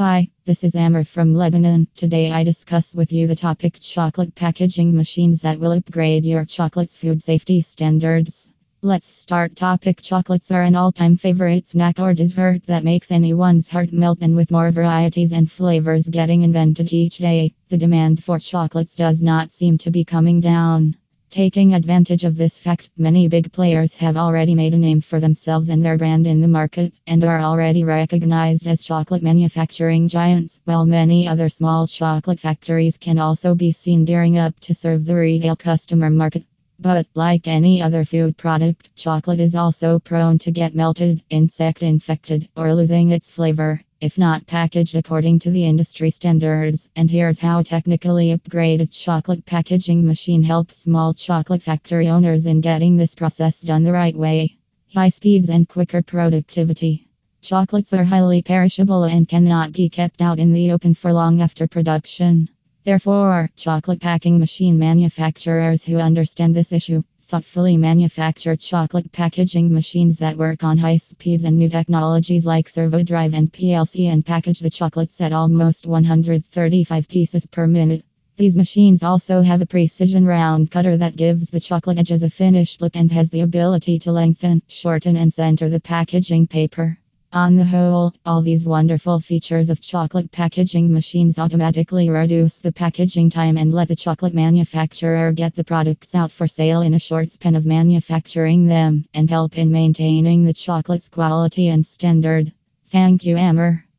Hi, this is Amr from Lebanon. Today I discuss with you the topic chocolate packaging machines that will upgrade your chocolate's food safety standards. Let's start topic chocolates are an all-time favorite snack or dessert that makes anyone's heart melt and with more varieties and flavors getting invented each day, the demand for chocolates does not seem to be coming down. Taking advantage of this fact, many big players have already made a name for themselves and their brand in the market, and are already recognized as chocolate manufacturing giants, while many other small chocolate factories can also be seen gearing up to serve the retail customer market. But, like any other food product, chocolate is also prone to get melted, insect infected, or losing its flavor if not packaged according to the industry standards. And here's how technically upgraded chocolate packaging machine helps small chocolate factory owners in getting this process done the right way. High speeds and quicker productivity. Chocolates are highly perishable and cannot be kept out in the open for long after production. Therefore, chocolate packing machine manufacturers who understand this issue thoughtfully manufactured chocolate packaging machines that work on high speeds and new technologies like servo drive and PLC and package the chocolates at almost 135 pieces per minute. These machines also have a precision round cutter that gives the chocolate edges a finished look and has the ability to lengthen, shorten, and center the packaging paper. On the whole, all these wonderful features of chocolate packaging machines automatically reduce the packaging time and let the chocolate manufacturer get the products out for sale in a short span of manufacturing them, and help in maintaining the chocolate's quality and standard. Thank you, Amr.